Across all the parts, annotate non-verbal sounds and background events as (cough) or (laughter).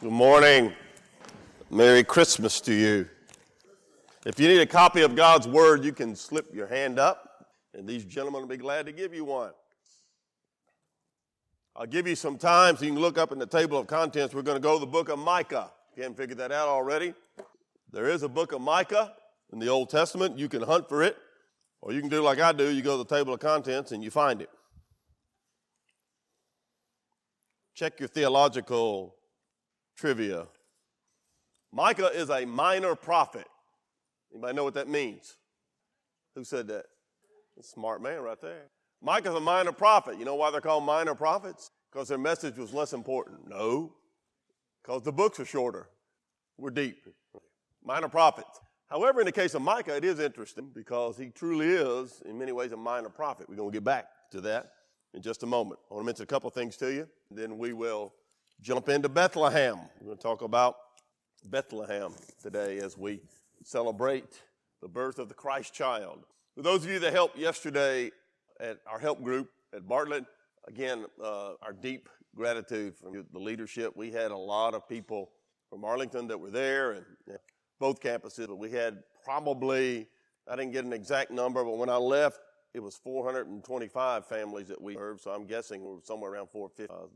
Good morning. Merry Christmas to you. If you need a copy of God's Word, you can slip your hand up, and these gentlemen will be glad to give you one. I'll give you some time so you can look up in the table of contents. We're going to go to the book of Micah. You haven't figured that out already, there is a book of Micah in the Old Testament. You can hunt for it, or you can do like I do you go to the table of contents and you find it. Check your theological trivia. Micah is a minor prophet. Anybody know what that means? Who said that? Smart man right there. Micah's a minor prophet. You know why they're called minor prophets? Because their message was less important. No, because the books are shorter. We're deep. Minor prophets. However, in the case of Micah, it is interesting because he truly is, in many ways, a minor prophet. We're going to get back to that in just a moment. I want to mention a couple things to you, then we will jump into Bethlehem. We're going to talk about Bethlehem today as we celebrate the birth of the Christ child. For those of you that helped yesterday at our help group at Bartlett, again, uh, our deep gratitude for the leadership. We had a lot of people from Arlington that were there and both campuses, but we had probably, I didn't get an exact number, but when I left, it was 425 families that we served, so I'm guessing we're somewhere around 450. Uh,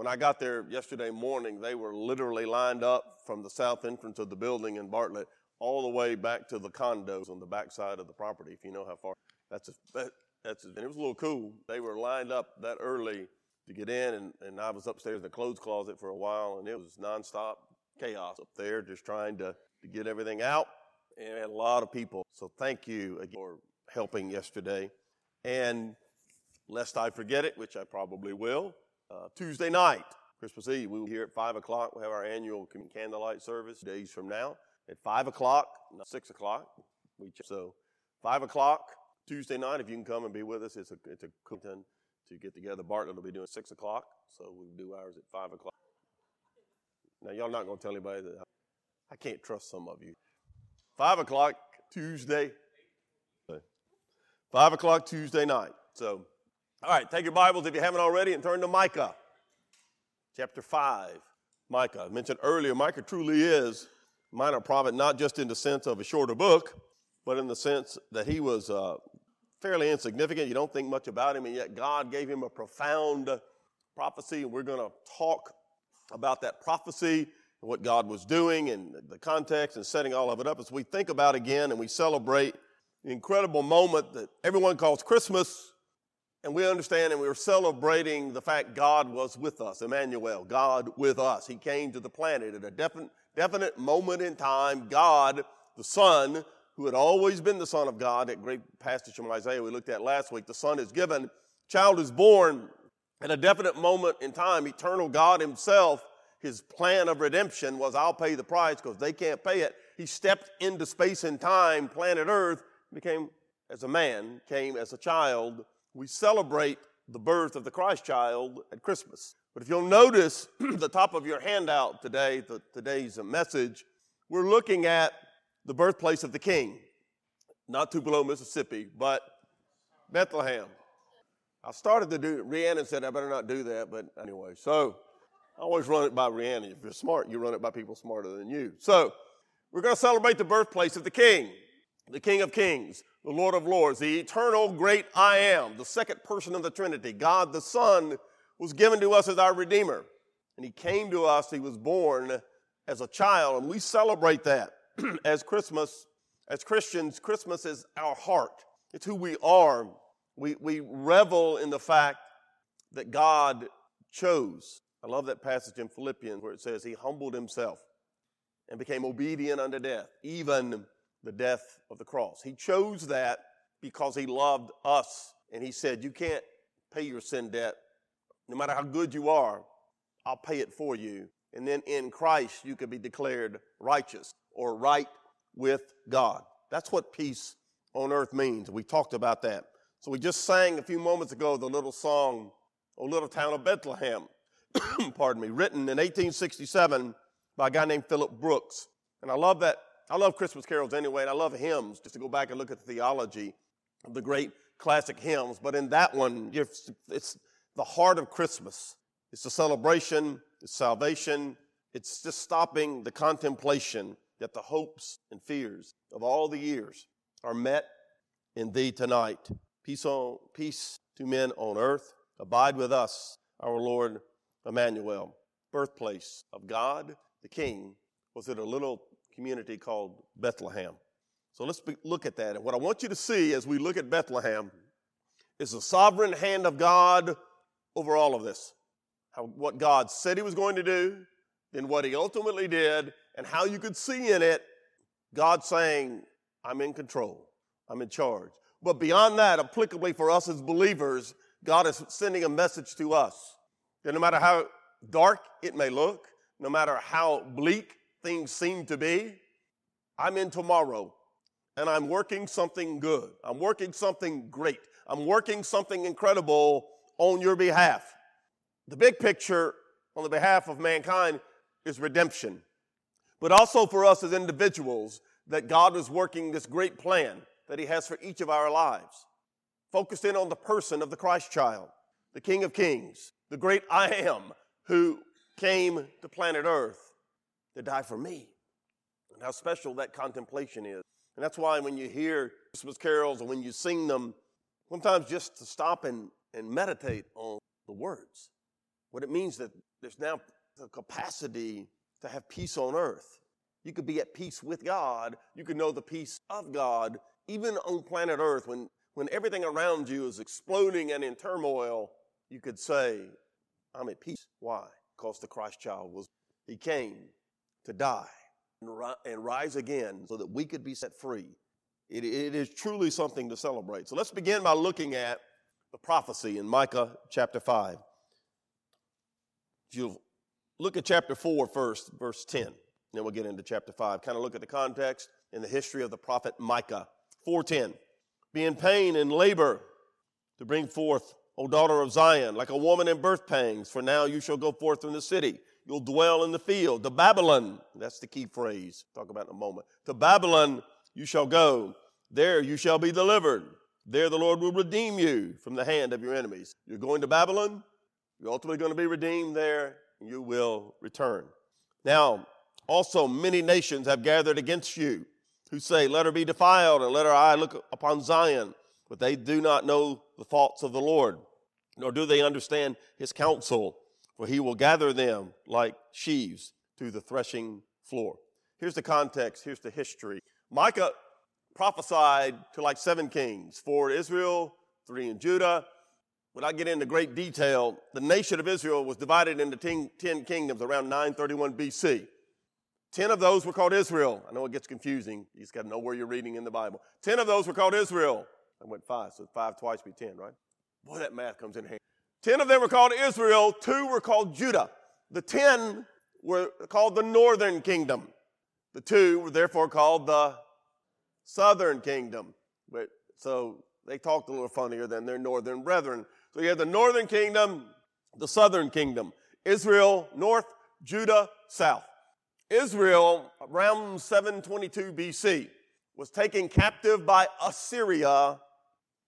when I got there yesterday morning, they were literally lined up from the south entrance of the building in Bartlett all the way back to the condos on the back side of the property, if you know how far. That's a, that, that's a, and it was a little cool. They were lined up that early to get in, and, and I was upstairs in the clothes closet for a while, and it was nonstop chaos up there, just trying to, to get everything out. And a lot of people. So thank you again for helping yesterday. And lest I forget it, which I probably will, uh, Tuesday night, Christmas Eve, we will be here at 5 o'clock. we have our annual candlelight service days from now. At 5 o'clock, not 6 o'clock. We so 5 o'clock Tuesday night, if you can come and be with us, it's a, it's a time to get together. Bartlett will be doing 6 o'clock, so we'll do ours at 5 o'clock. Now, y'all not going to tell anybody that I can't trust some of you. 5 o'clock Tuesday. 5 o'clock Tuesday night. So all right, take your Bibles if you haven't already and turn to Micah, chapter 5. Micah, I mentioned earlier, Micah truly is minor prophet, not just in the sense of a shorter book, but in the sense that he was uh, fairly insignificant. You don't think much about him, and yet God gave him a profound prophecy, and we're going to talk about that prophecy and what God was doing and the context and setting all of it up as we think about again and we celebrate the incredible moment that everyone calls Christmas and we understand and we are celebrating the fact God was with us, Emmanuel, God with us. He came to the planet at a definite, definite moment in time. God, the Son, who had always been the Son of God, that great passage from Isaiah we looked at last week, the Son is given, child is born at a definite moment in time. Eternal God Himself, His plan of redemption was, I'll pay the price because they can't pay it. He stepped into space and time, planet Earth, became as a man, came as a child we celebrate the birth of the Christ child at Christmas. But if you'll notice (clears throat) the top of your handout today, the, today's message, we're looking at the birthplace of the king. Not Tupelo, Mississippi, but Bethlehem. I started to do Rhiannon said I better not do that, but anyway, so I always run it by Rhiannon. If you're smart, you run it by people smarter than you. So we're going to celebrate the birthplace of the king, the King of Kings the Lord of Lords, the eternal great I am, the second person of the Trinity. God the Son was given to us as our Redeemer. And He came to us, He was born as a child, and we celebrate that (clears throat) as Christmas. As Christians, Christmas is our heart, it's who we are. We, we revel in the fact that God chose. I love that passage in Philippians where it says, He humbled Himself and became obedient unto death, even the death of the cross. He chose that because he loved us. And he said, You can't pay your sin debt. No matter how good you are, I'll pay it for you. And then in Christ, you can be declared righteous or right with God. That's what peace on earth means. We talked about that. So we just sang a few moments ago the little song, O Little Town of Bethlehem, (coughs) pardon me, written in 1867 by a guy named Philip Brooks. And I love that I love Christmas carols anyway, and I love hymns, just to go back and look at the theology of the great classic hymns. But in that one, it's the heart of Christmas. It's the celebration, it's salvation, It's just stopping the contemplation that the hopes and fears of all the years are met in thee tonight. Peace on peace to men on earth. Abide with us, our Lord Emmanuel. Birthplace of God, the King, was in a little community called Bethlehem. So let's be, look at that. And what I want you to see as we look at Bethlehem is the sovereign hand of God over all of this. How, what God said He was going to do, then what He ultimately did, and how you could see in it God saying, I'm in control, I'm in charge. But beyond that, applicably for us as believers, God is sending a message to us that no matter how dark it may look, no matter how bleak things seem to be, I'm in tomorrow and I'm working something good. I'm working something great. I'm working something incredible on your behalf. The big picture on the behalf of mankind is redemption, but also for us as individuals that God is working this great plan that He has for each of our lives, focused in on the person of the Christ child, the King of Kings, the great I am who came to planet Earth to die for me. And how special that contemplation is. And that's why when you hear Christmas carols or when you sing them, sometimes just to stop and, and meditate on the words. What it means that there's now the capacity to have peace on earth. You could be at peace with God. You could know the peace of God, even on planet earth when, when everything around you is exploding and in turmoil. You could say, I'm at peace. Why? Because the Christ child was, he came to die and rise again so that we could be set free. It, it is truly something to celebrate. So let's begin by looking at the prophecy in Micah chapter 5. If you look at chapter 4 first, verse 10, then we'll get into chapter 5. Kind of look at the context and the history of the prophet Micah. 410. Be in pain and labor to bring forth, O daughter of Zion, like a woman in birth pangs, for now you shall go forth from the city You'll dwell in the field. To Babylon, that's the key phrase. Talk about in a moment. To Babylon you shall go. There you shall be delivered. There the Lord will redeem you from the hand of your enemies. You're going to Babylon. You're ultimately going to be redeemed there, and you will return. Now, also many nations have gathered against you who say, Let her be defiled, and let her eye look upon Zion. But they do not know the thoughts of the Lord, nor do they understand his counsel for he will gather them like sheaves to the threshing floor. Here's the context, here's the history. Micah prophesied to like seven kings four in Israel, three in Judah. Without getting into great detail, the nation of Israel was divided into ten, ten kingdoms around 931 BC. Ten of those were called Israel. I know it gets confusing. You just got to know where you're reading in the Bible. Ten of those were called Israel. I went five, so five twice be ten, right? Boy, that math comes in handy. Ten of them were called Israel, two were called Judah. The ten were called the northern kingdom. The two were therefore called the southern kingdom. So they talked a little funnier than their northern brethren. So you have the northern kingdom, the southern kingdom. Israel, north, Judah, south. Israel, around 722 BC, was taken captive by Assyria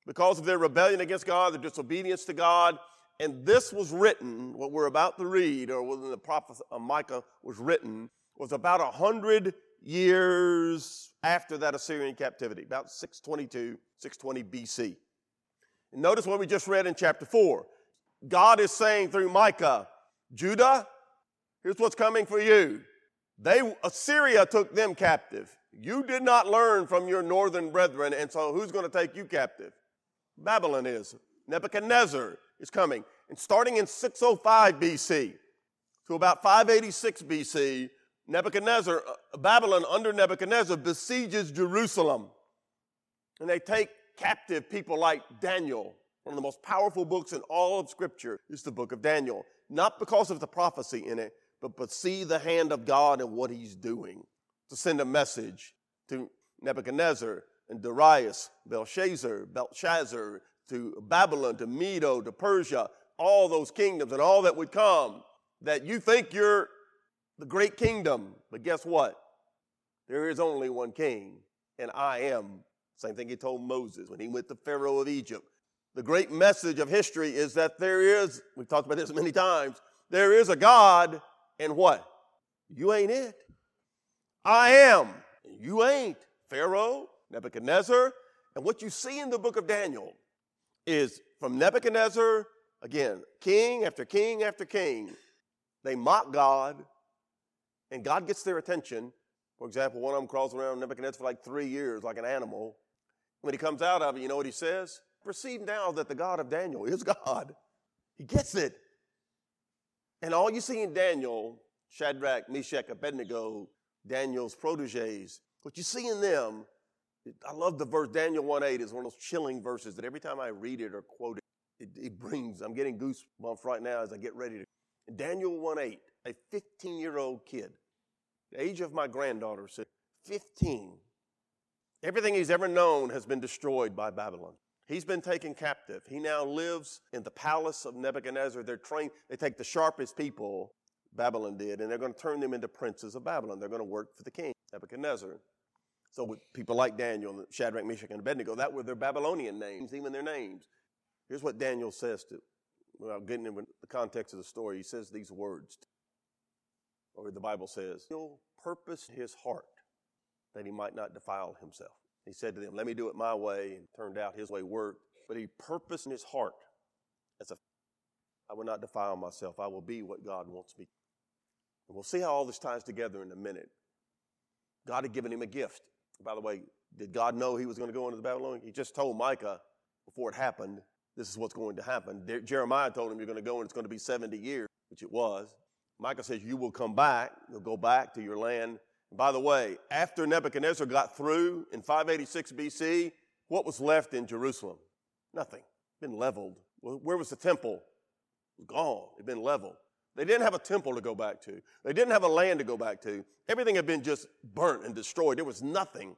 because of their rebellion against God, their disobedience to God, and this was written, what we're about to read, or when the prophet uh, Micah was written, was about a hundred years after that Assyrian captivity, about 622, 620 BC. And notice what we just read in chapter 4. God is saying through Micah, Judah, here's what's coming for you. They Assyria took them captive. You did not learn from your northern brethren, and so who's going to take you captive? Babylon is. Nebuchadnezzar is coming. And starting in 605 BC to about 586 BC, Nebuchadnezzar, uh, Babylon under Nebuchadnezzar besieges Jerusalem. And they take captive people like Daniel. One of the most powerful books in all of Scripture is the book of Daniel. Not because of the prophecy in it, but, but see the hand of God and what he's doing to send a message to Nebuchadnezzar and Darius, Belshazzar, Belshazzar, to Babylon, to Medo, to Persia, all those kingdoms and all that would come, that you think you're the great kingdom. But guess what? There is only one king, and I am. Same thing he told Moses when he went to Pharaoh of Egypt. The great message of history is that there is, we've talked about this many times, there is a God, and what? You ain't it. I am. You ain't. Pharaoh, Nebuchadnezzar. And what you see in the book of Daniel is from Nebuchadnezzar, again, king after king after king, they mock God, and God gets their attention. For example, one of them crawls around Nebuchadnezzar for like three years, like an animal. When he comes out of it, you know what he says? Perceive now that the God of Daniel is (laughs) God. He gets it. And all you see in Daniel, Shadrach, Meshach, Abednego, Daniel's proteges, what you see in them, I love the verse, Daniel 1 8 is one of those chilling verses that every time I read it or quote it, it, it brings, I'm getting goosebumps right now as I get ready to. Daniel 1 8, a 15 year old kid, the age of my granddaughter, said, 15. Everything he's ever known has been destroyed by Babylon. He's been taken captive. He now lives in the palace of Nebuchadnezzar. They're trained, they take the sharpest people, Babylon did, and they're going to turn them into princes of Babylon. They're going to work for the king, Nebuchadnezzar. So with people like Daniel, Shadrach, Meshach, and Abednego, that were their Babylonian names, even their names. Here's what Daniel says to, without getting into the context of the story, he says these words, or the Bible says, He'll purpose his heart that he might not defile himself. He said to them, Let me do it my way, and turned out his way worked. But he purposed in his heart as a I will not defile myself. I will be what God wants me. And we'll see how all this ties together in a minute. God had given him a gift. By the way, did God know he was going to go into the Babylon? He just told Micah before it happened, this is what's going to happen. Jeremiah told him you're going to go and it's going to be 70 years, which it was. Micah says you will come back. You'll go back to your land by the way, after Nebuchadnezzar got through in 586 BC, what was left in Jerusalem? Nothing. Been leveled. Where was the temple? It was gone. It had been leveled. They didn't have a temple to go back to. They didn't have a land to go back to. Everything had been just burnt and destroyed. There was nothing.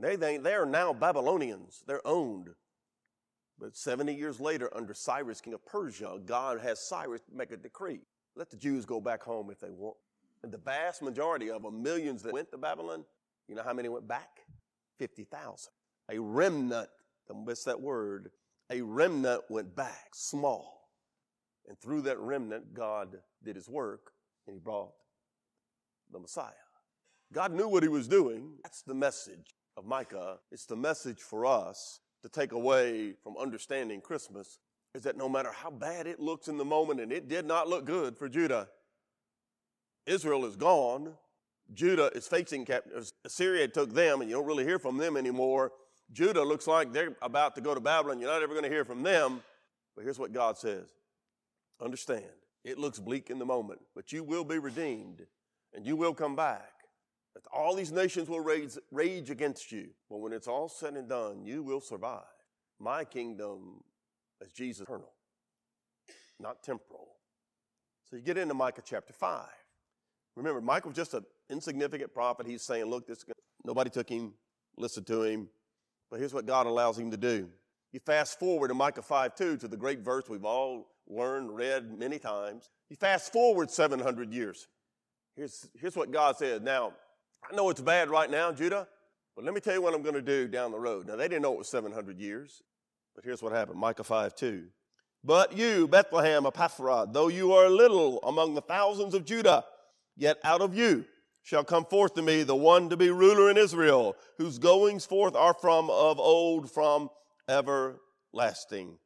They, they, they are now Babylonians. They're owned. But 70 years later, under Cyrus, king of Persia, God has Cyrus make a decree. Let the Jews go back home if they want. And the vast majority of them, millions that went to Babylon, you know how many went back? 50,000. A remnant, don't miss that word, a remnant went back, small. And through that remnant, God did his work and he brought the Messiah. God knew what he was doing. That's the message of Micah. It's the message for us to take away from understanding Christmas is that no matter how bad it looks in the moment, and it did not look good for Judah, Israel is gone. Judah is facing captivity. Assyria took them, and you don't really hear from them anymore. Judah looks like they're about to go to Babylon. You're not ever going to hear from them. But here's what God says Understand, it looks bleak in the moment, but you will be redeemed, and you will come back. All these nations will rage, rage against you. But when it's all said and done, you will survive. My kingdom is Jesus eternal, not temporal. So you get into Micah chapter 5. Remember, Micah was just an insignificant prophet. He's saying, look, this nobody took him, listened to him. But here's what God allows him to do. You fast forward to Micah 5 2 to the great verse we've all learned, read many times. You fast forward 700 years. Here's, here's what God said. Now, I know it's bad right now, Judah, but let me tell you what I'm going to do down the road. Now, they didn't know it was 700 years, but here's what happened Micah 5 2. But you, Bethlehem Ephrathah, though you are little among the thousands of Judah, Yet out of you shall come forth to me the one to be ruler in Israel, whose goings forth are from of old, from everlasting.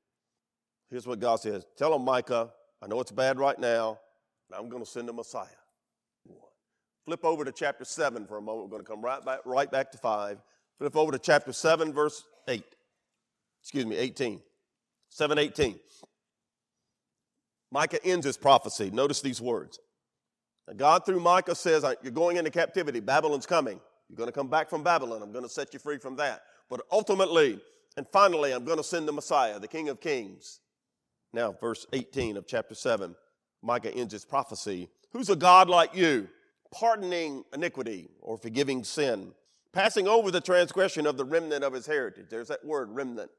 Here's what God says Tell him, Micah, I know it's bad right now, but I'm going to send a Messiah. Flip over to chapter 7 for a moment. We're going to come right back, right back to 5. Flip over to chapter 7, verse 8. Excuse me, 18. 718. Micah ends his prophecy. Notice these words. God, through Micah, says, You're going into captivity. Babylon's coming. You're going to come back from Babylon. I'm going to set you free from that. But ultimately and finally, I'm going to send the Messiah, the King of Kings. Now, verse 18 of chapter 7, Micah ends his prophecy. Who's a God like you, pardoning iniquity or forgiving sin, passing over the transgression of the remnant of his heritage? There's that word, remnant.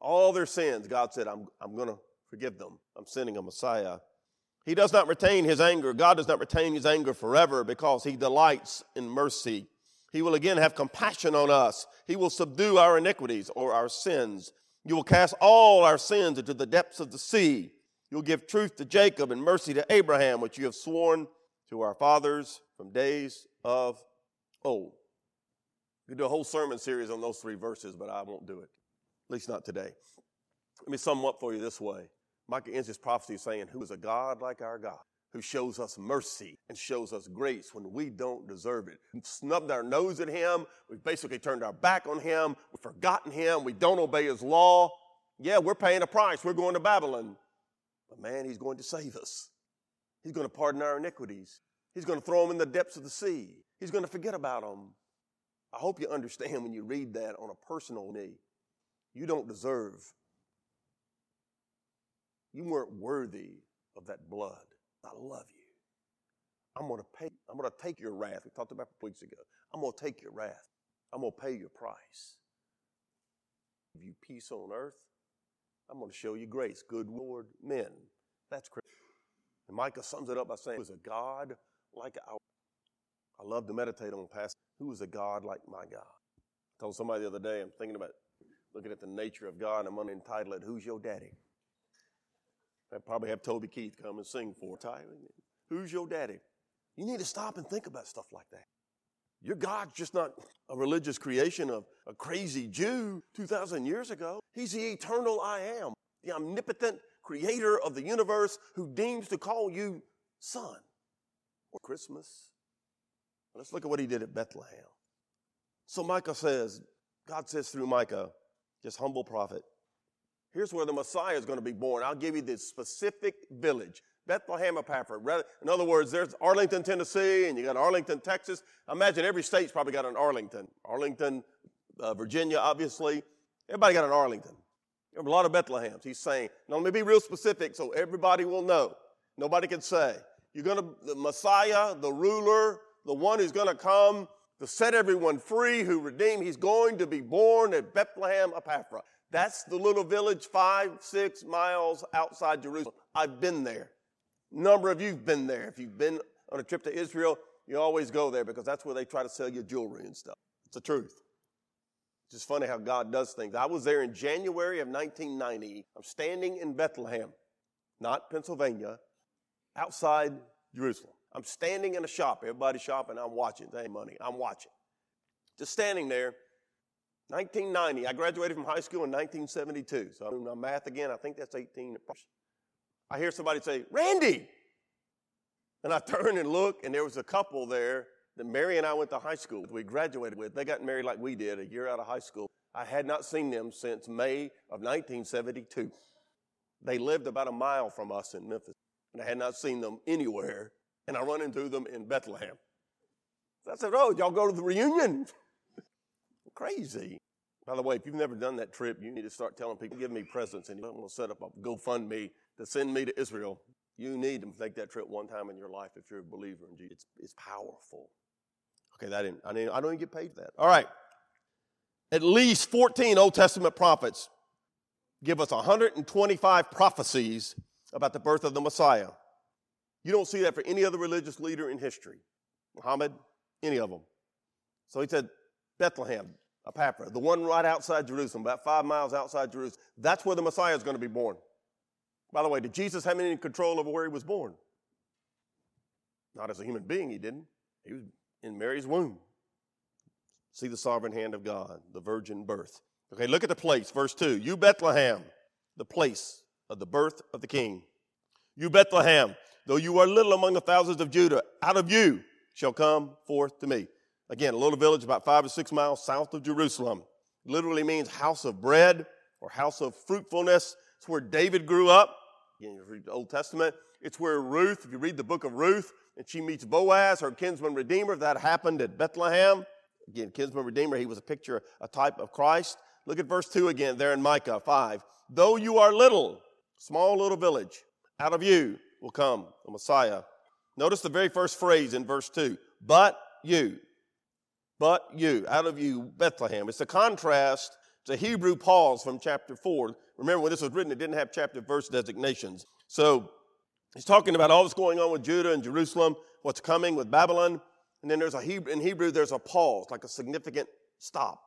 All their sins, God said, I'm, I'm going to forgive them. I'm sending a Messiah he does not retain his anger. God does not retain his anger forever because he delights in mercy. He will again have compassion on us. He will subdue our iniquities or our sins. You will cast all our sins into the depths of the sea. You'll give truth to Jacob and mercy to Abraham, which you have sworn to our fathers from days of old. We could do a whole sermon series on those three verses, but I won't do it. At least not today. Let me sum up for you this way. Micah ends his prophecy saying, Who is a God like our God, who shows us mercy and shows us grace when we don't deserve it. We've snubbed our nose at him. We've basically turned our back on him. We've forgotten him. We don't obey his law. Yeah, we're paying a price. We're going to Babylon. But man, he's going to save us. He's going to pardon our iniquities. He's going to throw them in the depths of the sea. He's going to forget about them. I hope you understand when you read that on a personal knee. You don't deserve, you weren't worthy of that blood. I love you. I'm going to pay, I'm going to take your wrath. We talked about weeks ago. I'm going to take your wrath. I'm going to pay your price. Give you peace on earth. I'm going to show you grace, good Lord, men. That's Christ. And Micah sums it up by saying, Who is a God like our?" I love to meditate on past. Who is a God like my God? I told somebody the other day. I'm thinking about looking at the nature of God. And I'm going to entitle it, "Who's Your Daddy?" I probably have Toby Keith come and sing for it. Who's your daddy? You need to stop and think about stuff like that. Your God's just not a religious creation of a crazy Jew 2,000 years ago. He's the eternal I am, the omnipotent creator of the universe who deems to call you son. Or Christmas. Let's look at what he did at Bethlehem. So Micah says, God says through Micah, just humble prophet, here's where the Messiah is going to be born. I'll give you this specific village. Bethlehem Ephrathah. In other words, there's Arlington, Tennessee, and you got Arlington, Texas. I imagine every state's probably got an Arlington. Arlington, uh, Virginia, obviously. Everybody got an Arlington. There are a lot of Bethlehems. He's saying, now let me be real specific so everybody will know. Nobody can say. You're going to, the Messiah, the ruler, the one who's going to come to set everyone free, who redeem, he's going to be born at Bethlehem Ephrathah. That's the little village five, six miles outside Jerusalem. I've been there. A number of you've been there. If you've been on a trip to Israel, you always go there because that's where they try to sell you jewelry and stuff. It's the truth. It's just funny how God does things. I was there in January of 1990. I'm standing in Bethlehem, not Pennsylvania, outside Jerusalem. I'm standing in a shop. Everybody's shopping. I'm watching. They ain't money. I'm watching. Just standing there. 1990. I graduated from high school in 1972. So I'm doing my math again. I think that's 18. I hear somebody say, Randy. And I (laughs) turn and look, and there was a couple there that Mary and I went to high school. We graduated with. They got married like we did a year out of high school. I had not seen them since May of 1972. They lived about a mile from us in Memphis, and I had not seen them anywhere. And I run into them in Bethlehem. So I said, "Oh, y'all go to the reunion?" (laughs) Crazy. By the way, if you've never done that trip, you need to start telling people, give me presents, and want to set up a GoFundMe to send me to Israel. You need to make that trip one time in your life if you're a believer in Jesus. It's, it's powerful. Okay, that didn't, I, didn't, I don't even get paid for that. All right. At least 14 Old Testament prophets give us 125 prophecies about the birth of the Messiah. You don't see that for any other religious leader in history. Muhammad, any of them. So he said, Bethlehem, Ephrathah, the one right outside Jerusalem, about five miles outside Jerusalem. That's where the Messiah is going to be born. By the way, did Jesus have any control over where he was born? Not as a human being, he didn't. He was in Mary's womb. See the sovereign hand of God, the virgin birth. Okay, look at the place, verse 2. You, Bethlehem, the place of the birth of the king. You, Bethlehem, though you are little among the thousands of Judah, out of you shall come forth to me. Again, a little village about five or six miles south of Jerusalem. Literally means house of bread or house of fruitfulness. It's where David grew up. Again, you read the Old Testament. It's where Ruth, if you read the book of Ruth, and she meets Boaz, her kinsman redeemer, that happened at Bethlehem. Again, kinsman redeemer, he was a picture, a type of Christ. Look at verse 2 again there in Micah 5. Though you are little, small little village, out of you will come the Messiah. Notice the very first phrase in verse 2 but you but you, out of you, Bethlehem. It's a contrast to Hebrew pause from chapter 4. Remember, when this was written, it didn't have chapter verse designations. So he's talking about all that's going on with Judah and Jerusalem, what's coming with Babylon. And then there's a Hebrew, in Hebrew, there's a pause, like a significant stop.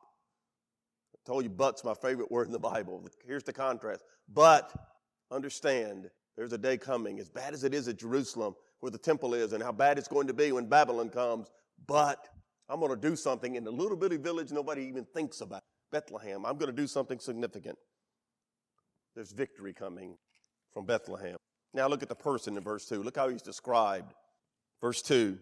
I told you, but's my favorite word in the Bible. Here's the contrast. But understand, there's a day coming, as bad as it is at Jerusalem, where the temple is and how bad it's going to be when Babylon comes. But I'm going to do something in the little bitty village nobody even thinks about. Bethlehem. I'm going to do something significant. There's victory coming from Bethlehem. Now look at the person in verse 2. Look how he's described. Verse 2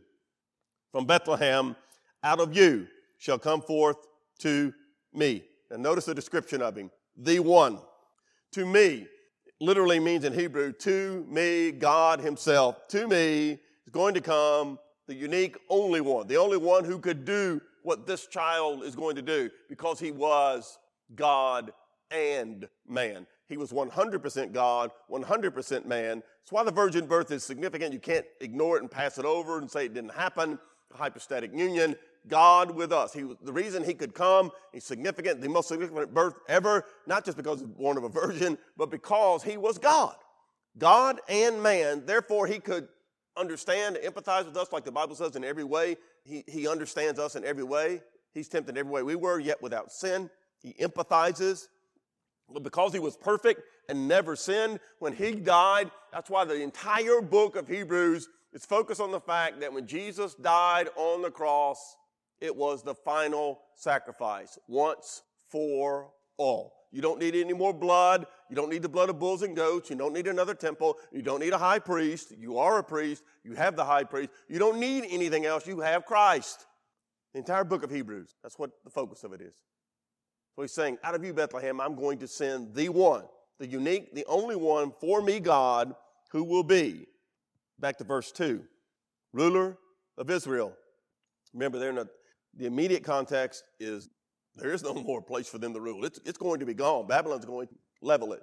From Bethlehem, out of you shall come forth to me. And notice the description of him the one. To me literally means in Hebrew, to me, God Himself. To me is going to come the unique only one, the only one who could do what this child is going to do because he was God and man. He was 100% God, 100% man. That's why the virgin birth is significant. You can't ignore it and pass it over and say it didn't happen. The hypostatic union. God with us. He the reason he could come, he's significant, the most significant birth ever, not just because he was born of a virgin, but because he was God. God and man. Therefore, he could understand, empathize with us like the Bible says in every way. He, he understands us in every way. He's tempted in every way we were, yet without sin. He empathizes. Because he was perfect and never sinned, when he died, that's why the entire book of Hebrews is focused on the fact that when Jesus died on the cross, it was the final sacrifice, once for all. You don't need any more blood. You don't need the blood of bulls and goats. You don't need another temple. You don't need a high priest. You are a priest. You have the high priest. You don't need anything else. You have Christ. The entire book of Hebrews. That's what the focus of it is. He's saying, out of you, Bethlehem, I'm going to send the one, the unique, the only one for me, God, who will be. Back to verse 2. Ruler of Israel. Remember, they're in a, the immediate context is there is no more place for them to rule. It's, it's going to be gone. Babylon's going to level it.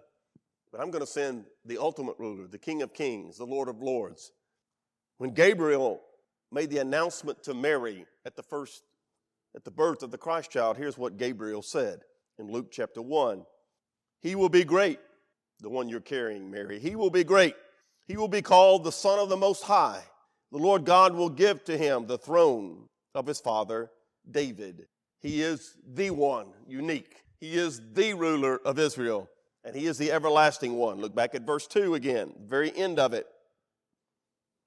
But I'm going to send the ultimate ruler, the King of Kings, the Lord of Lords. When Gabriel made the announcement to Mary at the first, at the birth of the Christ child, here's what Gabriel said in Luke chapter 1. He will be great, the one you're carrying, Mary. He will be great. He will be called the Son of the Most High. The Lord God will give to him the throne of his father David. He is the one, unique. He is the ruler of Israel, and he is the everlasting one. Look back at verse 2 again, very end of it.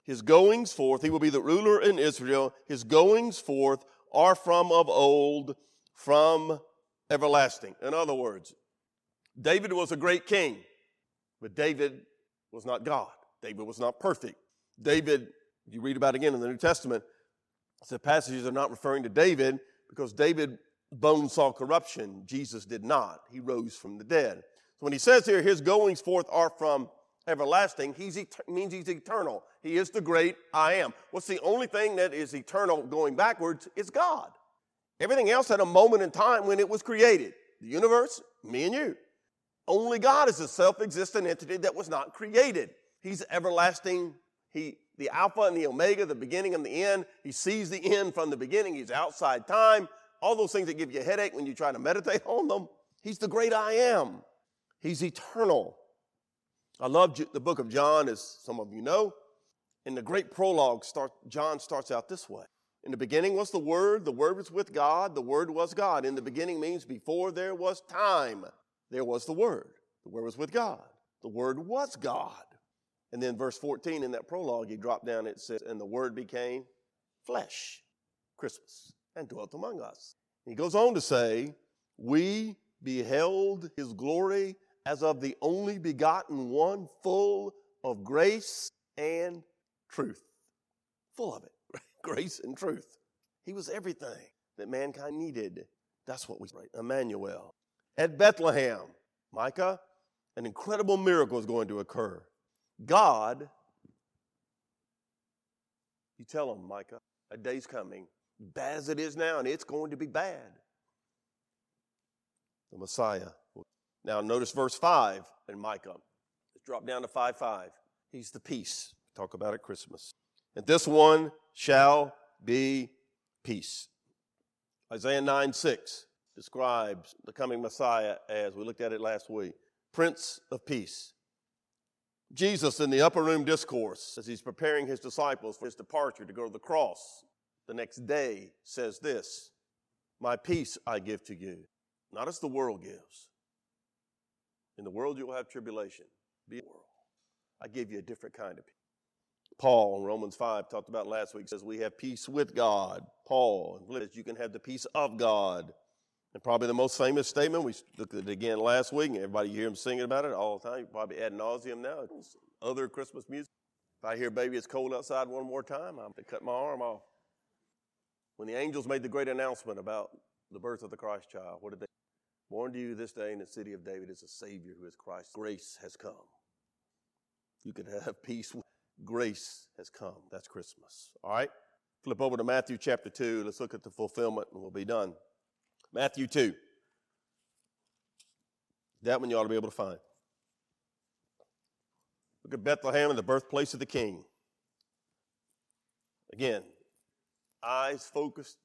His goings forth, he will be the ruler in Israel. His goings forth are from of old, from everlasting. In other words, David was a great king, but David was not God. David was not perfect. David, you read about again in the New Testament, the passages are not referring to David because David bones saw corruption. Jesus did not. He rose from the dead. So when he says here, his goings forth are from everlasting, he's et- means he's eternal. He is the great I am. What's the only thing that is eternal going backwards? Is God. Everything else had a moment in time when it was created. The universe, me and you. Only God is a self-existent entity that was not created. He's everlasting. He the Alpha and the Omega, the beginning and the end. He sees the end from the beginning. He's outside time. All those things that give you a headache when you try to meditate on them. He's the great I am. He's eternal. I love the book of John, as some of you know. In the great prologue, start, John starts out this way. In the beginning was the Word, the Word was with God, the Word was God. In the beginning means before there was time, there was the Word. The Word was with God. The Word was God. And then verse 14 in that prologue, he dropped down, it says, And the word became flesh, Christmas, and dwelt among us. He goes on to say, We beheld his glory as of the only begotten one, full of grace and truth. Full of it, (laughs) grace and truth. He was everything that mankind needed. That's what we write. Emmanuel. At Bethlehem, Micah, an incredible miracle is going to occur. God, you tell him, Micah, a day's coming, bad as it is now, and it's going to be bad. The Messiah. Now, notice verse 5 in Micah. Let's drop down to 5 5. He's the peace. Talk about at Christmas. And this one shall be peace. Isaiah 9 6 describes the coming Messiah as we looked at it last week Prince of Peace. Jesus, in the upper room discourse, as he's preparing his disciples for his departure to go to the cross the next day, says this My peace I give to you, not as the world gives. In the world you'll have tribulation. Be the world. I give you a different kind of peace. Paul in Romans 5 talked about last week says we have peace with God. Paul Philippians, you can have the peace of God. And probably the most famous statement, we looked at it again last week, and everybody hear him singing about it all the time. You probably ad nauseum now. Other Christmas music. If I hear baby it's cold outside one more time, I'm to cut my arm off. When the angels made the great announcement about the birth of the Christ child, what did they? Born to you this day in the city of David is a Savior who is Christ. Grace has come. You can have (laughs) peace. Grace has come. That's Christmas. All right? Flip over to Matthew chapter 2. Let's look at the fulfillment and we'll be done. Matthew 2. That one you ought to be able to find. Look at Bethlehem and the birthplace of the king. Again, eyes focused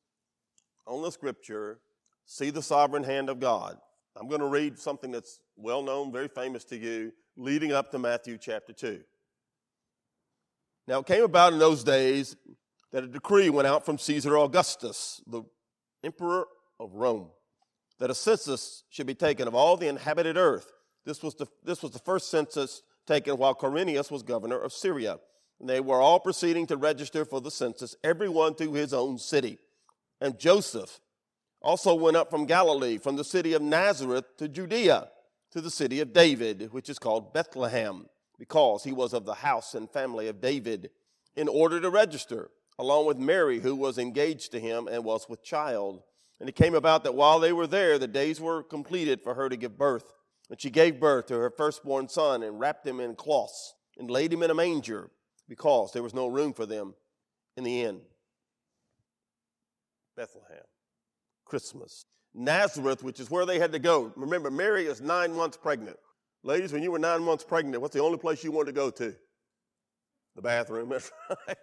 on the scripture, see the sovereign hand of God. I'm going to read something that's well known, very famous to you, leading up to Matthew chapter 2. Now, it came about in those days that a decree went out from Caesar Augustus, the emperor of Rome, that a census should be taken of all the inhabited earth. This was the, this was the first census taken while Quirinius was governor of Syria. And they were all proceeding to register for the census, everyone to his own city. And Joseph also went up from Galilee, from the city of Nazareth to Judea, to the city of David, which is called Bethlehem, because he was of the house and family of David, in order to register, along with Mary, who was engaged to him and was with child. And it came about that while they were there, the days were completed for her to give birth. And she gave birth to her firstborn son and wrapped him in cloths and laid him in a manger because there was no room for them in the inn. Bethlehem, Christmas. Nazareth, which is where they had to go. Remember, Mary is nine months pregnant. Ladies, when you were nine months pregnant, what's the only place you wanted to go to? The bathroom, (laughs) that's right.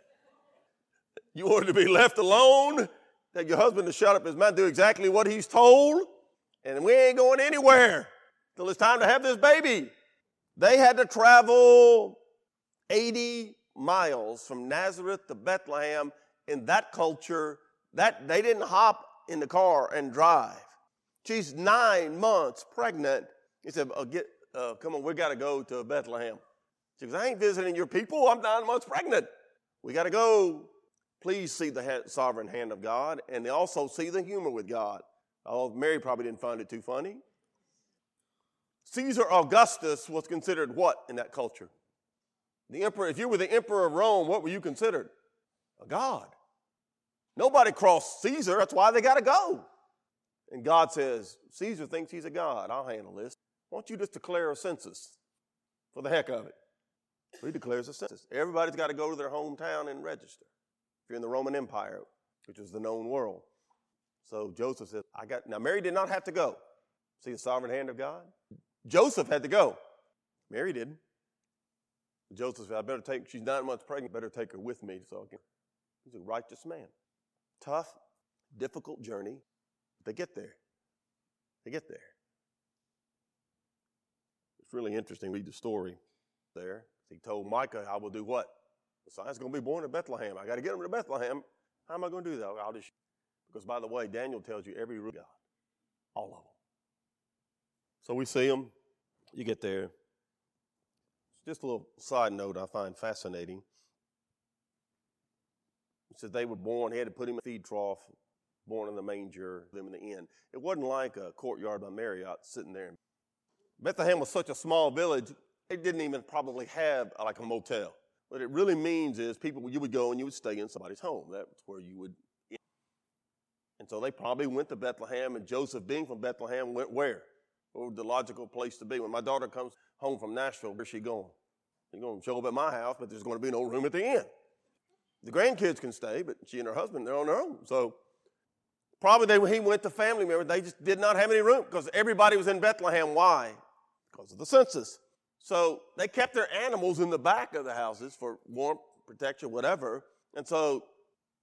You wanted to be left alone, that your husband to shut up his mouth, do exactly what he's told, and we ain't going anywhere till it's time to have this baby. They had to travel 80 miles from Nazareth to Bethlehem. In that culture, that they didn't hop in the car and drive. She's nine months pregnant. He said, oh, get, uh, "Come on, we got to go to Bethlehem." She goes, "I ain't visiting your people. I'm nine months pregnant. We got to go." Please see the sovereign hand of God, and also see the humor with God. Oh, Mary probably didn't find it too funny. Caesar Augustus was considered what in that culture? The emperor, if you were the emperor of Rome, what were you considered? A god. Nobody crossed Caesar, that's why they got to go. And God says, Caesar thinks he's a god. I'll handle this. Why don't you just declare a census for the heck of it? he declares a census. Everybody's got to go to their hometown and register. If you're in the Roman Empire, which is the known world. So Joseph says, I got, now Mary did not have to go. See the sovereign hand of God? Joseph had to go. Mary didn't. Joseph said, I better take, she's nine months pregnant, better take her with me so. He's a righteous man. Tough, difficult journey. They get there. They get there. It's really interesting. Read the story there. He told Micah, I will do what? The son's going to be born in Bethlehem. I got to get him to Bethlehem. How am I going to do that? I'll just, because by the way, Daniel tells you every root God, all of them. So we see them. You get there. Just a little side note I find fascinating. Said they were born, he had to put him in a feed trough, born in the manger, them in the inn. It wasn't like a courtyard by Marriott sitting there. Bethlehem was such a small village, it didn't even probably have like a motel. What it really means is people, you would go and you would stay in somebody's home. That's where you would. And so they probably went to Bethlehem, and Joseph, being from Bethlehem, went where? What the logical place to be? When my daughter comes home from Nashville, where's she going? She's going to show up at my house, but there's going to be no room at the inn. The grandkids can stay, but she and her husband, they're on their own. So probably they, he went to family members. They just did not have any room because everybody was in Bethlehem. Why? Because of the census. So they kept their animals in the back of the houses for warmth, protection, whatever. And so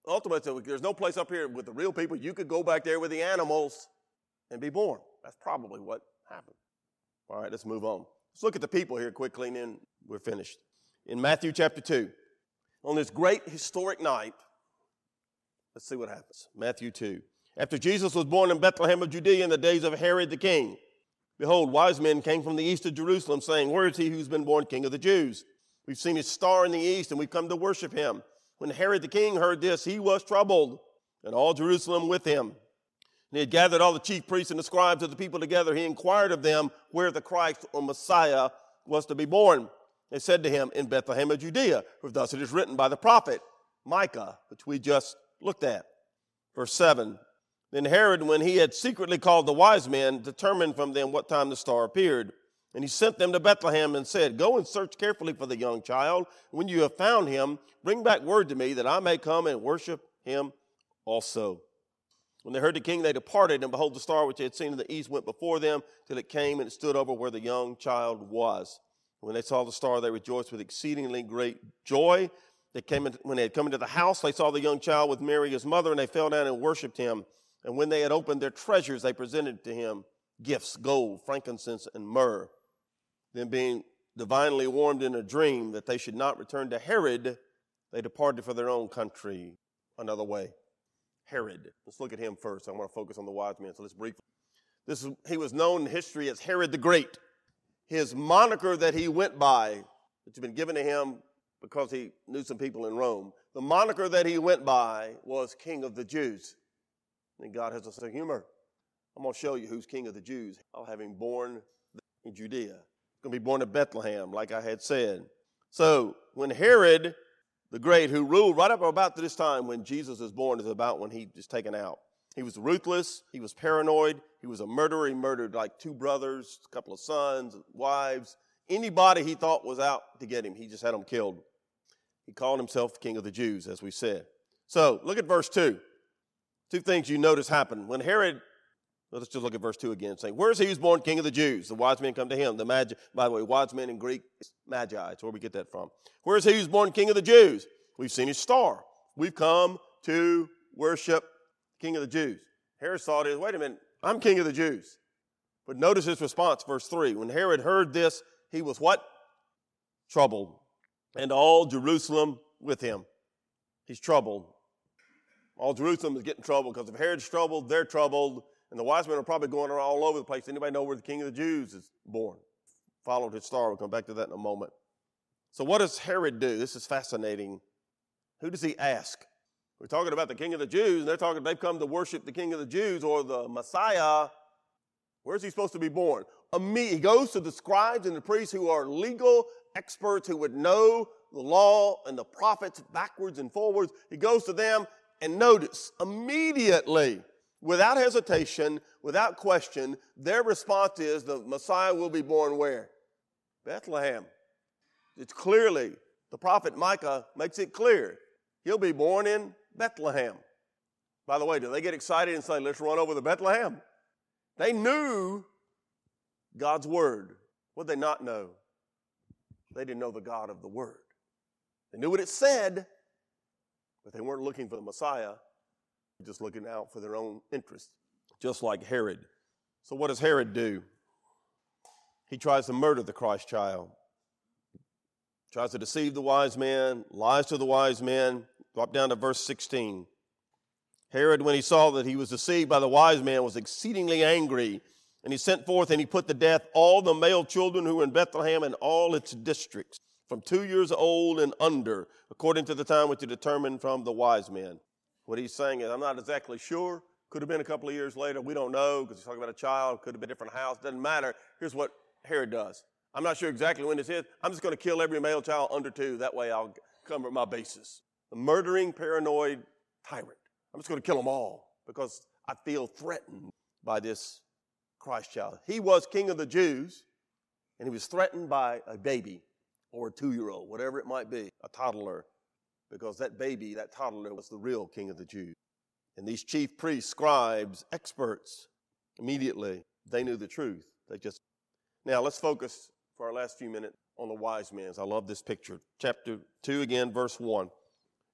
ultimately, there's no place up here with the real people. You could go back there with the animals and be born. That's probably what happened. All right, let's move on. Let's look at the people here quickly and then we're finished. In Matthew chapter 2, on this great historic night, let's see what happens. Matthew 2. After Jesus was born in Bethlehem of Judea in the days of Herod the king, behold, wise men came from the east of Jerusalem, saying, Where is he who's been born king of the Jews? We've seen his star in the east and we've come to worship him. When Herod the king heard this, he was troubled, and all Jerusalem with him. And he had gathered all the chief priests and the scribes of the people together. He inquired of them where the Christ or Messiah was to be born. They said to him, In Bethlehem of Judea, for thus it is written by the prophet Micah, which we just looked at. Verse 7 Then Herod, when he had secretly called the wise men, determined from them what time the star appeared. And he sent them to Bethlehem and said, Go and search carefully for the young child. When you have found him, bring back word to me that I may come and worship him also. When they heard the king, they departed, and behold, the star which they had seen in the east went before them till it came and it stood over where the young child was. When they saw the star, they rejoiced with exceedingly great joy. They came in, when they had come into the house, they saw the young child with Mary, his mother, and they fell down and worshipped him. And when they had opened their treasures, they presented to him gifts, gold, frankincense, and myrrh. Then, being divinely warned in a dream that they should not return to Herod, they departed for their own country another way. Herod. Let's look at him first. I want to focus on the wise men. So let's briefly. This is, he was known in history as Herod the Great. His moniker that he went by, which had been given to him because he knew some people in Rome, the moniker that he went by was King of the Jews. And God has a sense of humor. I'm going to show you who's King of the Jews. I'll have him born in Judea going to be born in Bethlehem, like I had said. So when Herod the Great, who ruled right up about this time when Jesus was born, is about when he is taken out. He was ruthless. He was paranoid. He was a murderer. He murdered like two brothers, a couple of sons, wives. Anybody he thought was out to get him, he just had them killed. He called himself King of the Jews, as we said. So look at verse 2. Two things you notice happen. When Herod Let's just look at verse 2 again, saying, Where is he who's born king of the Jews? The wise men come to him. The magi, by the way, wise men in Greek magi. That's where we get that from. Where is he who's born king of the Jews? We've seen his star. We've come to worship king of the Jews. Herod saw it wait a minute, I'm king of the Jews. But notice his response, verse 3. When Herod heard this, he was what? Troubled. And all Jerusalem with him. He's troubled. All Jerusalem is getting troubled because if Herod's troubled, they're troubled. And the wise men are probably going around all over the place. Anybody know where the king of the Jews is born? Followed his star. We'll come back to that in a moment. So, what does Herod do? This is fascinating. Who does he ask? We're talking about the king of the Jews, and they're talking, they've come to worship the king of the Jews or the Messiah. Where's he supposed to be born? He goes to the scribes and the priests who are legal experts who would know the law and the prophets backwards and forwards. He goes to them and notice immediately without hesitation, without question, their response is the Messiah will be born where? Bethlehem. It's clearly, the prophet Micah makes it clear. He'll be born in Bethlehem. By the way, do they get excited and say, let's run over to Bethlehem? They knew God's word. What they not know? They didn't know the God of the word. They knew what it said, but they weren't looking for the Messiah just looking out for their own interests, just like Herod. So, what does Herod do? He tries to murder the Christ child, tries to deceive the wise men, lies to the wise men. Drop down to verse 16. Herod, when he saw that he was deceived by the wise man, was exceedingly angry, and he sent forth and he put to death all the male children who were in Bethlehem and all its districts, from two years old and under, according to the time which he determined from the wise men. What he's saying is, I'm not exactly sure. Could have been a couple of years later. We don't know because he's talking about a child. Could have been a different house. Doesn't matter. Here's what Herod does. I'm not sure exactly when this is. I'm just going to kill every male child under two. That way I'll cover my bases. A murdering, paranoid tyrant. I'm just going to kill them all because I feel threatened by this Christ child. He was king of the Jews, and he was threatened by a baby or a two year old, whatever it might be, a toddler because that baby, that toddler, was the real king of the Jews. And these chief priests, scribes, experts, immediately, they knew the truth. They just. Now, let's focus for our last few minutes on the wise men. I love this picture. Chapter 2, again, verse 1.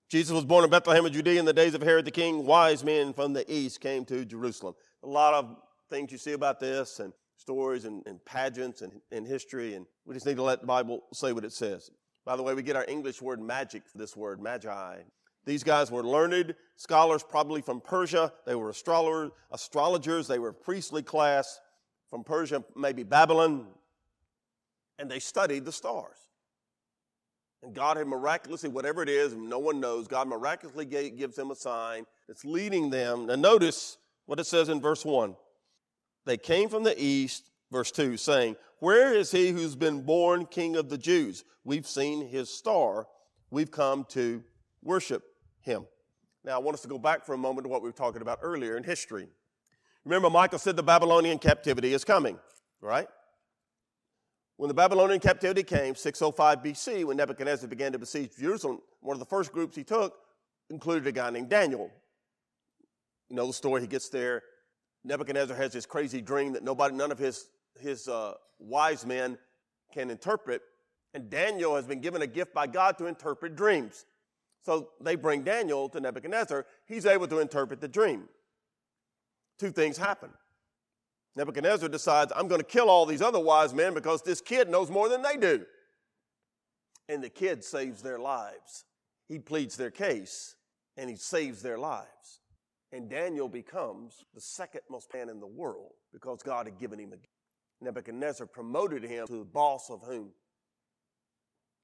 Jesus was born in Bethlehem of Judea in the days of Herod the king. Wise men from the east came to Jerusalem. A lot of things you see about this and stories and, and pageants and, and history, and we just need to let the Bible say what it says. By the way, we get our English word magic for this word, magi. These guys were learned scholars, probably from Persia. They were astrologers, astrologers. They were priestly class from Persia, maybe Babylon. And they studied the stars. God had miraculously, whatever it is, no one knows, God miraculously gives them a sign that's leading them. Now, notice what it says in verse 1. They came from the east, verse 2, saying, Where is he who's been born king of the Jews? We've seen his star. We've come to worship him. Now, I want us to go back for a moment to what we were talking about earlier in history. Remember, Micah said the Babylonian captivity is coming, right? When the Babylonian captivity came, 605 BC, when Nebuchadnezzar began to besiege Jerusalem, one of the first groups he took included a guy named Daniel. You know the story, he gets there. Nebuchadnezzar has this crazy dream that nobody, none of his, his uh, wise men can interpret. And Daniel has been given a gift by God to interpret dreams. So they bring Daniel to Nebuchadnezzar. He's able to interpret the dream. Two things happen. Nebuchadnezzar decides, I'm going to kill all these other wise men because this kid knows more than they do. And the kid saves their lives. He pleads their case and he saves their lives. And Daniel becomes the second most man in the world because God had given him a gift. Nebuchadnezzar promoted him to the boss of whom?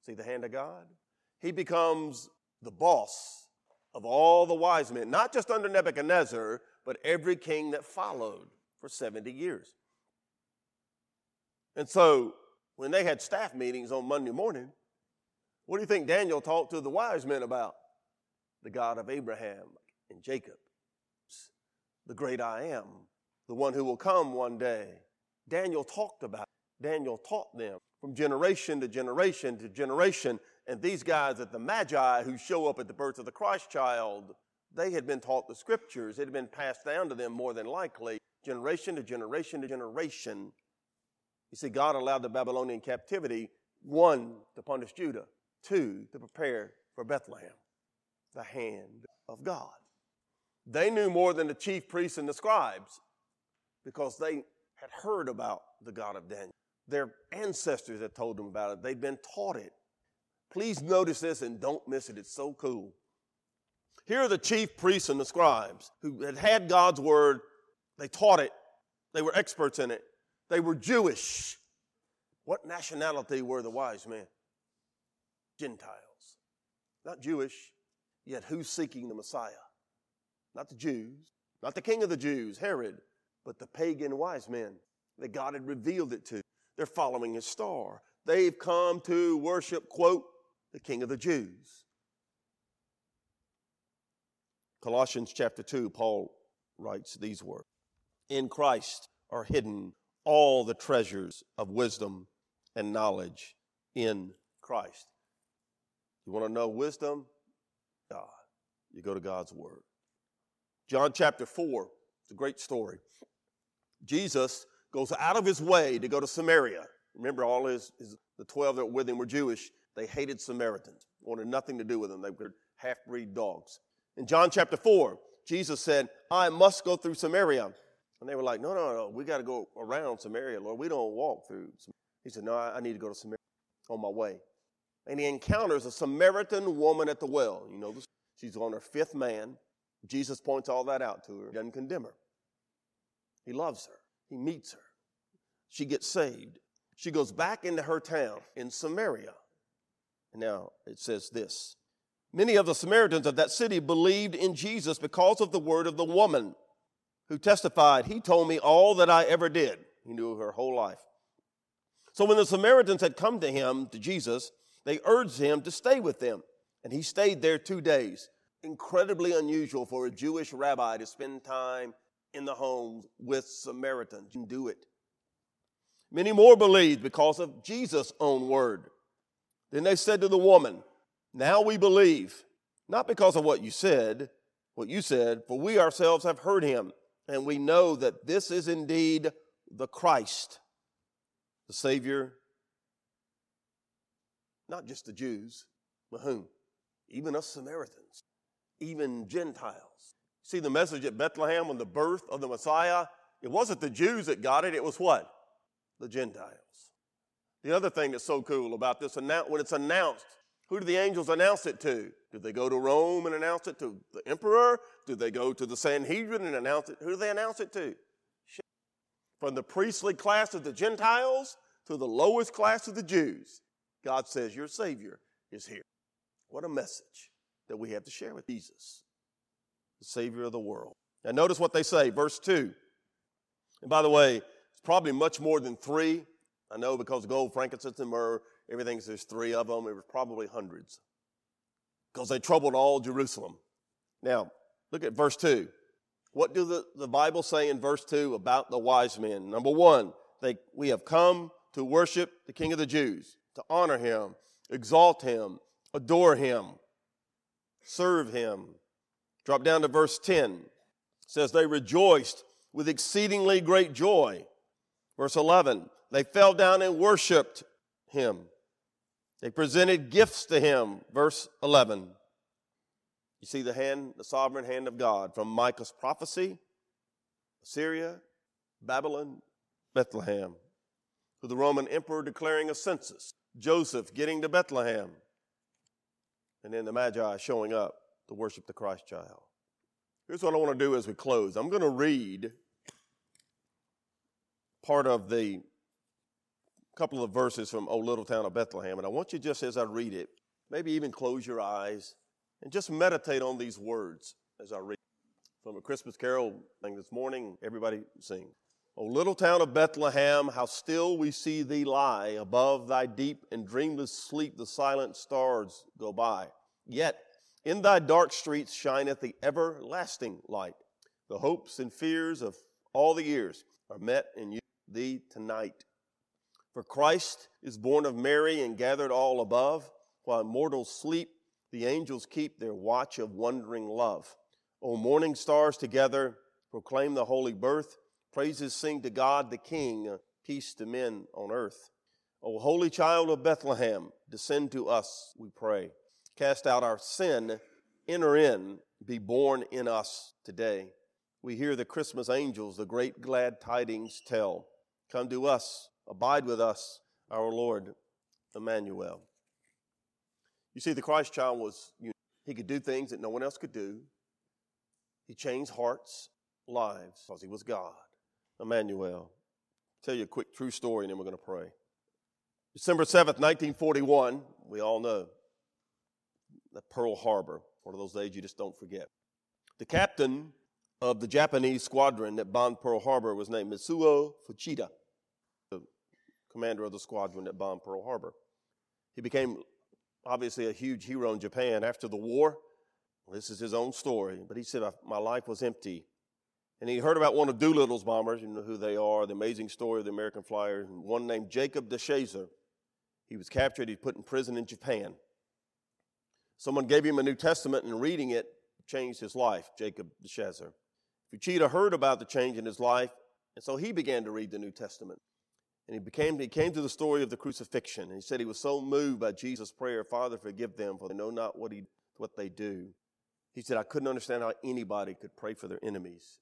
See the hand of God? He becomes the boss of all the wise men, not just under Nebuchadnezzar, but every king that followed for 70 years. And so when they had staff meetings on Monday morning, what do you think Daniel talked to the wise men about? The God of Abraham and Jacob, the great I am, the one who will come one day. Daniel talked about, it. Daniel taught them from generation to generation to generation. And these guys at the Magi who show up at the birth of the Christ child, they had been taught the scriptures. It had been passed down to them more than likely generation to generation to generation. You see, God allowed the Babylonian captivity, one, to punish Judah, two, to prepare for Bethlehem, the hand of God. They knew more than the chief priests and the scribes because they had heard about the God of Daniel. Their ancestors had told them about it, they'd been taught it. Please notice this and don't miss it, it's so cool. Here are the chief priests and the scribes who had had God's word they taught it, they were experts in it. They were Jewish. What nationality were the wise men? Gentiles. Not Jewish, yet who's seeking the Messiah? Not the Jews, not the king of the Jews, Herod, but the pagan wise men that God had revealed it to. They're following his star. They've come to worship, quote, the king of the Jews. Colossians chapter 2, Paul writes these words in Christ are hidden all the treasures of wisdom and knowledge in Christ. You want to know wisdom? God. You go to God's Word. John chapter 4, it's a great story. Jesus goes out of his way to go to Samaria. Remember, all his, his the 12 that were with him were Jewish. They hated Samaritans, wanted nothing to do with them. They were half breed dogs. In John chapter 4, Jesus said, I must go through Samaria. And they were like, no, no, no, we got to go around Samaria, Lord. We don't walk through. He said, no, I, need to go to Samaria on my way. And he encounters a Samaritan woman at the well. You know, she's on her fifth man. Jesus points all that out to her. He doesn't condemn her. He loves her. He meets her. She gets saved. She goes back into her town in Samaria. And now it says this Many of the Samaritans of that city believed in Jesus because of the word of the woman who testified, He told me all that I ever did. He knew her whole life. So when the Samaritans had come to him, to Jesus, they urged him to stay with them. And he stayed there two days. Incredibly unusual for a Jewish rabbi to spend time in the homes with Samaritans. You can do it. Many more believed because of Jesus' own word. Then they said to the woman, Now we believe, not because of what you said, what you said, for we ourselves have heard him and we know that this is indeed the Christ, the Savior, not just the Jews, but whom? Even us Samaritans, even Gentiles. See the message at Bethlehem on the birth of the Messiah? It wasn't the Jews that got it, it was what? The Gentiles. The other thing that's so cool about this, when it's announced, who do the angels announce it to? Do they go to Rome and announce it to the emperor? Do they go to the Sanhedrin and announce it? Who do they announce it to? From the priestly class of the Gentiles to the lowest class of the Jews, God says, Your Savior is here. What a message that we have to share with Jesus, the Savior of the world. Now, notice what they say, verse 2. And by the way, it's probably much more than three. I know because gold, frankincense, and myrrh, everything there's three of them. It was probably hundreds because they troubled all Jerusalem. Now, look at verse 2. What do the, the Bible say in verse 2 about the wise men? Number one, they, we have come to worship the King of the Jews, to honor him, exalt him, adore him, serve him. Drop down to verse 10. It says, They rejoiced with exceedingly great joy. Verse 11, they fell down and worshiped him. They presented gifts to him. Verse 11. You see the hand, the sovereign hand of God from Micah's prophecy, Assyria, Babylon, Bethlehem, to the Roman emperor declaring a census, Joseph getting to Bethlehem, and then the Magi showing up to worship the Christ child. Here's what I want to do as we close. I'm going to read part of the couple of verses from O Little Town of Bethlehem, and I want you just as I read it, maybe even close your eyes and just meditate on these words as I read. From a Christmas carol thing this morning, everybody sing. O little town of Bethlehem, how still we see thee lie. Above thy deep and dreamless sleep, the silent stars go by. Yet in thy dark streets shineth the everlasting light. The hopes and fears of all the years are met in you, thee tonight. For Christ is born of Mary and gathered all above, while mortals sleep, the angels keep their watch of wondering love. O morning stars together proclaim the holy birth Praises sing to God the King, peace to men on earth. O holy child of Bethlehem, descend to us, we pray. Cast out our sin, enter in, be born in us today. We hear the Christmas angels the great glad tidings tell. Come to us, abide with us, our Lord Emmanuel. You see, the Christ child was, you he could do things that no one else could do. He changed hearts, lives, because he was God. Emmanuel. Tell you a quick true story and then we're going to pray. December 7th, 1941, we all know that Pearl Harbor, one of those days you just don't forget. The captain of the Japanese squadron that bombed Pearl Harbor was named Mitsuo Fuchida, the commander of the squadron that bombed Pearl Harbor. He became obviously a huge hero in Japan after the war. This is his own story, but he said, My life was empty and he heard about one of Doolittle's bombers, you know who they are, the amazing story of the American flyer, one named Jacob DeShazer. He was captured, he was put in prison in Japan. Someone gave him a New Testament, and reading it changed his life, Jacob DeShazer. Fuchida heard about the change in his life, and so he began to read the New Testament. And he became he came to the story of the crucifixion. And he said he was so moved by Jesus' prayer, Father, forgive them, for they know not what he what they do. He said, I couldn't understand how anybody could pray for their enemies.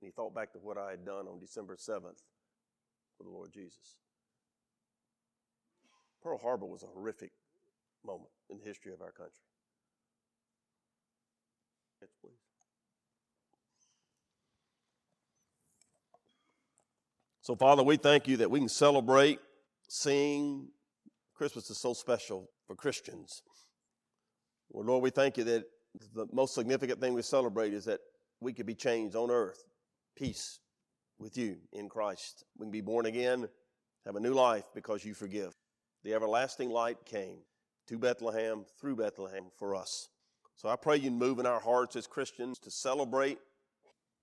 And he thought back to what I had done on December 7th for the Lord Jesus. Pearl Harbor was a horrific moment in the history of our country. Yes, please. So, Father, we thank you that we can celebrate, sing. Christmas is so special for Christians. Well, Lord, we thank you that the most significant thing we celebrate is that we could be changed on earth peace with you in Christ. We can be born again, have a new life because you forgive. The everlasting light came to Bethlehem, through Bethlehem for us. So I pray you move in our hearts as Christians to celebrate,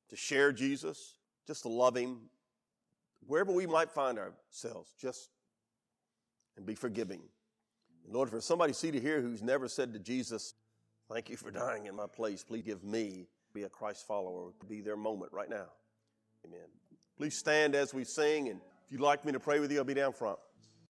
to share Jesus, just to love him, wherever we might find ourselves, just and be forgiving. Lord, for somebody seated here who's never said to Jesus, Thank you for dying in my place, please give me be a Christ follower. Be their moment right now. Amen. Please stand as we sing, and if you'd like me to pray with you, I'll be down front.